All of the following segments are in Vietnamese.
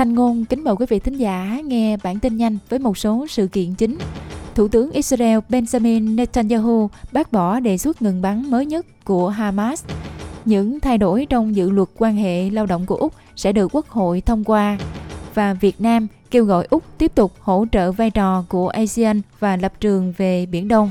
Thanh Ngôn kính mời quý vị thính giả nghe bản tin nhanh với một số sự kiện chính. Thủ tướng Israel Benjamin Netanyahu bác bỏ đề xuất ngừng bắn mới nhất của Hamas. Những thay đổi trong dự luật quan hệ lao động của Úc sẽ được Quốc hội thông qua. Và Việt Nam kêu gọi Úc tiếp tục hỗ trợ vai trò của ASEAN và lập trường về Biển Đông.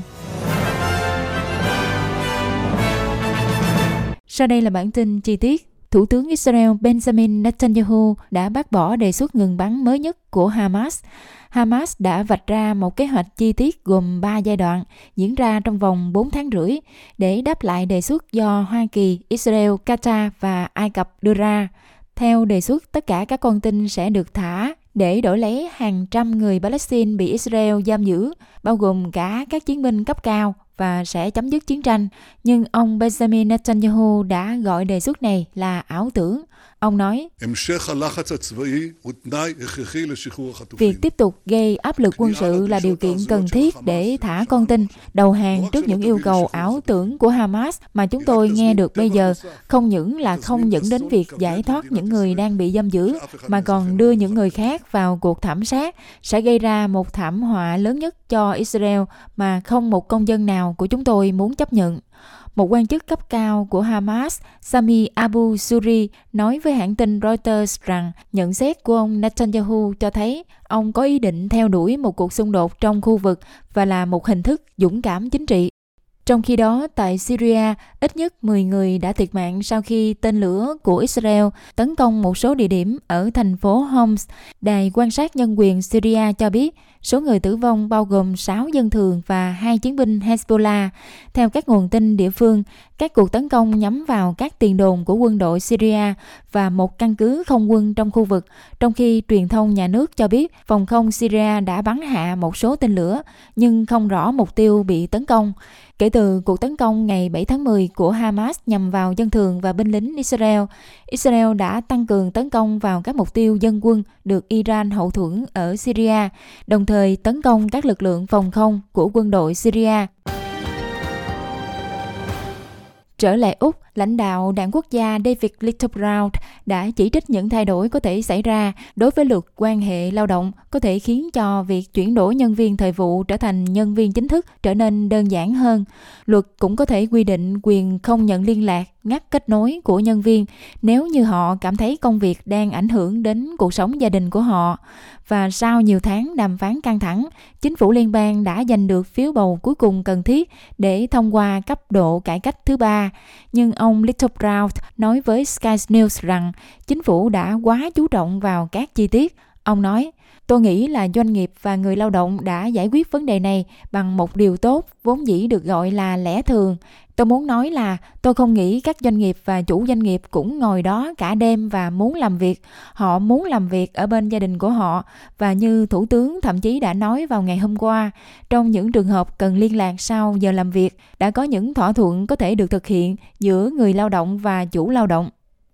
Sau đây là bản tin chi tiết. Thủ tướng Israel Benjamin Netanyahu đã bác bỏ đề xuất ngừng bắn mới nhất của Hamas. Hamas đã vạch ra một kế hoạch chi tiết gồm 3 giai đoạn diễn ra trong vòng 4 tháng rưỡi để đáp lại đề xuất do Hoa Kỳ, Israel, Qatar và Ai Cập đưa ra. Theo đề xuất, tất cả các con tin sẽ được thả để đổi lấy hàng trăm người Palestine bị Israel giam giữ, bao gồm cả các chiến binh cấp cao và sẽ chấm dứt chiến tranh. Nhưng ông Benjamin Netanyahu đã gọi đề xuất này là ảo tưởng. Ông nói, Việc tiếp tục gây áp lực quân sự là điều kiện cần thiết để thả con tin, đầu hàng trước những yêu cầu ảo tưởng của Hamas mà chúng tôi nghe được bây giờ, không những là không dẫn đến việc giải thoát những người đang bị giam giữ, mà còn đưa những người khác vào cuộc thảm sát, sẽ gây ra một thảm họa lớn nhất cho Israel mà không một công dân nào của chúng tôi muốn chấp nhận. Một quan chức cấp cao của Hamas, Sami Abu Suri, nói với hãng tin Reuters rằng nhận xét của ông Netanyahu cho thấy ông có ý định theo đuổi một cuộc xung đột trong khu vực và là một hình thức dũng cảm chính trị. Trong khi đó, tại Syria, ít nhất 10 người đã thiệt mạng sau khi tên lửa của Israel tấn công một số địa điểm ở thành phố Homs. Đài quan sát nhân quyền Syria cho biết số người tử vong bao gồm 6 dân thường và hai chiến binh Hezbollah. Theo các nguồn tin địa phương, các cuộc tấn công nhắm vào các tiền đồn của quân đội Syria và một căn cứ không quân trong khu vực, trong khi truyền thông nhà nước cho biết phòng không Syria đã bắn hạ một số tên lửa, nhưng không rõ mục tiêu bị tấn công. Kể từ cuộc tấn công ngày 7 tháng 10 của Hamas nhằm vào dân thường và binh lính Israel, Israel đã tăng cường tấn công vào các mục tiêu dân quân được Iran hậu thuẫn ở Syria, đồng thời tấn công các lực lượng phòng không của quân đội Syria. Trở lại Úc, lãnh đạo đảng quốc gia David Littleproud đã chỉ trích những thay đổi có thể xảy ra đối với luật quan hệ lao động có thể khiến cho việc chuyển đổi nhân viên thời vụ trở thành nhân viên chính thức trở nên đơn giản hơn. Luật cũng có thể quy định quyền không nhận liên lạc, ngắt kết nối của nhân viên nếu như họ cảm thấy công việc đang ảnh hưởng đến cuộc sống gia đình của họ. Và sau nhiều tháng đàm phán căng thẳng, chính phủ liên bang đã giành được phiếu bầu cuối cùng cần thiết để thông qua cấp độ cải cách thứ ba. Nhưng ông Little Brown nói với Sky News rằng chính phủ đã quá chú trọng vào các chi tiết. Ông nói, Tôi nghĩ là doanh nghiệp và người lao động đã giải quyết vấn đề này bằng một điều tốt vốn dĩ được gọi là lẽ thường. Tôi muốn nói là tôi không nghĩ các doanh nghiệp và chủ doanh nghiệp cũng ngồi đó cả đêm và muốn làm việc. Họ muốn làm việc ở bên gia đình của họ và như Thủ tướng thậm chí đã nói vào ngày hôm qua, trong những trường hợp cần liên lạc sau giờ làm việc, đã có những thỏa thuận có thể được thực hiện giữa người lao động và chủ lao động.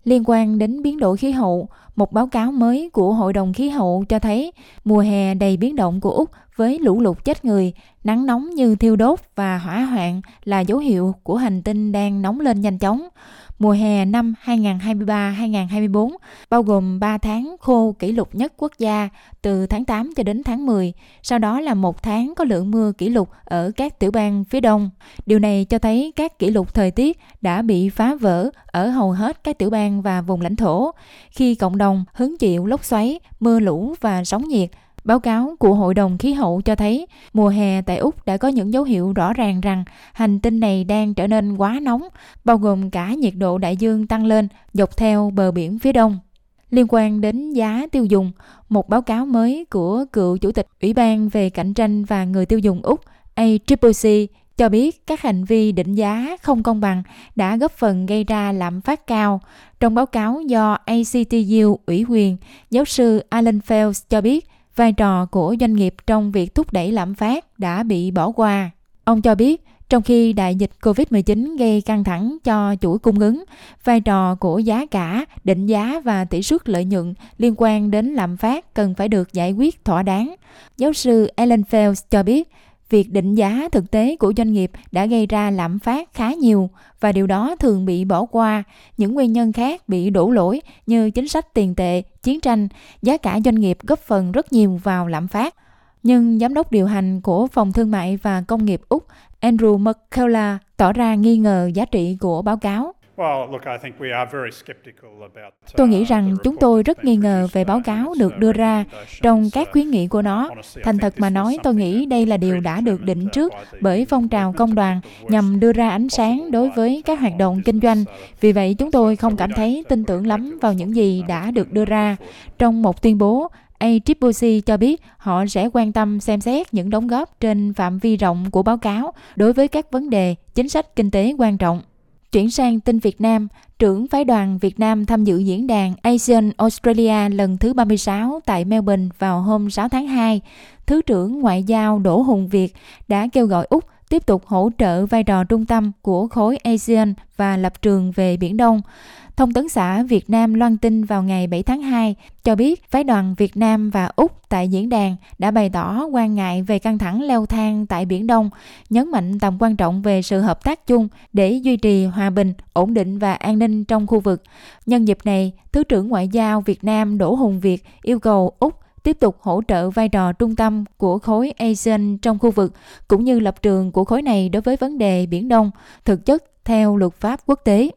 Liên quan đến biến đổi khí hậu, một báo cáo mới của Hội đồng Khí hậu cho thấy mùa hè đầy biến động của Úc với lũ lụt chết người, nắng nóng như thiêu đốt và hỏa hoạn là dấu hiệu của hành tinh đang nóng lên nhanh chóng mùa hè năm 2023-2024, bao gồm 3 tháng khô kỷ lục nhất quốc gia từ tháng 8 cho đến tháng 10, sau đó là một tháng có lượng mưa kỷ lục ở các tiểu bang phía đông. Điều này cho thấy các kỷ lục thời tiết đã bị phá vỡ ở hầu hết các tiểu bang và vùng lãnh thổ, khi cộng đồng hứng chịu lốc xoáy, mưa lũ và sóng nhiệt Báo cáo của Hội đồng Khí hậu cho thấy mùa hè tại Úc đã có những dấu hiệu rõ ràng rằng hành tinh này đang trở nên quá nóng, bao gồm cả nhiệt độ đại dương tăng lên dọc theo bờ biển phía đông. Liên quan đến giá tiêu dùng, một báo cáo mới của cựu chủ tịch Ủy ban về cạnh tranh và người tiêu dùng Úc ACCC cho biết các hành vi định giá không công bằng đã góp phần gây ra lạm phát cao. Trong báo cáo do ACTU ủy quyền, giáo sư Alan Fels cho biết vai trò của doanh nghiệp trong việc thúc đẩy lạm phát đã bị bỏ qua. Ông cho biết, trong khi đại dịch COVID-19 gây căng thẳng cho chuỗi cung ứng, vai trò của giá cả, định giá và tỷ suất lợi nhuận liên quan đến lạm phát cần phải được giải quyết thỏa đáng. Giáo sư Ellen Fels cho biết, việc định giá thực tế của doanh nghiệp đã gây ra lạm phát khá nhiều và điều đó thường bị bỏ qua. Những nguyên nhân khác bị đổ lỗi như chính sách tiền tệ, chiến tranh, giá cả doanh nghiệp góp phần rất nhiều vào lạm phát. Nhưng giám đốc điều hành của Phòng Thương mại và Công nghiệp Úc Andrew McCullough tỏ ra nghi ngờ giá trị của báo cáo. Tôi nghĩ rằng chúng tôi rất nghi ngờ về báo cáo được đưa ra trong các khuyến nghị của nó. Thành thật mà nói, tôi nghĩ đây là điều đã được định trước bởi phong trào công đoàn nhằm đưa ra ánh sáng đối với các hoạt động kinh doanh. Vì vậy, chúng tôi không cảm thấy tin tưởng lắm vào những gì đã được đưa ra. Trong một tuyên bố, ACCC cho biết họ sẽ quan tâm xem xét những đóng góp trên phạm vi rộng của báo cáo đối với các vấn đề chính sách kinh tế quan trọng. Chuyển sang tin Việt Nam, trưởng phái đoàn Việt Nam tham dự diễn đàn ASEAN Australia lần thứ 36 tại Melbourne vào hôm 6 tháng 2. Thứ trưởng Ngoại giao Đỗ Hùng Việt đã kêu gọi Úc tiếp tục hỗ trợ vai trò trung tâm của khối ASEAN và lập trường về Biển Đông. Thông tấn xã Việt Nam loan tin vào ngày 7 tháng 2 cho biết phái đoàn Việt Nam và Úc tại diễn đàn đã bày tỏ quan ngại về căng thẳng leo thang tại Biển Đông, nhấn mạnh tầm quan trọng về sự hợp tác chung để duy trì hòa bình, ổn định và an ninh trong khu vực. Nhân dịp này, Thứ trưởng Ngoại giao Việt Nam Đỗ Hùng Việt yêu cầu Úc tiếp tục hỗ trợ vai trò trung tâm của khối ASEAN trong khu vực, cũng như lập trường của khối này đối với vấn đề Biển Đông, thực chất theo luật pháp quốc tế.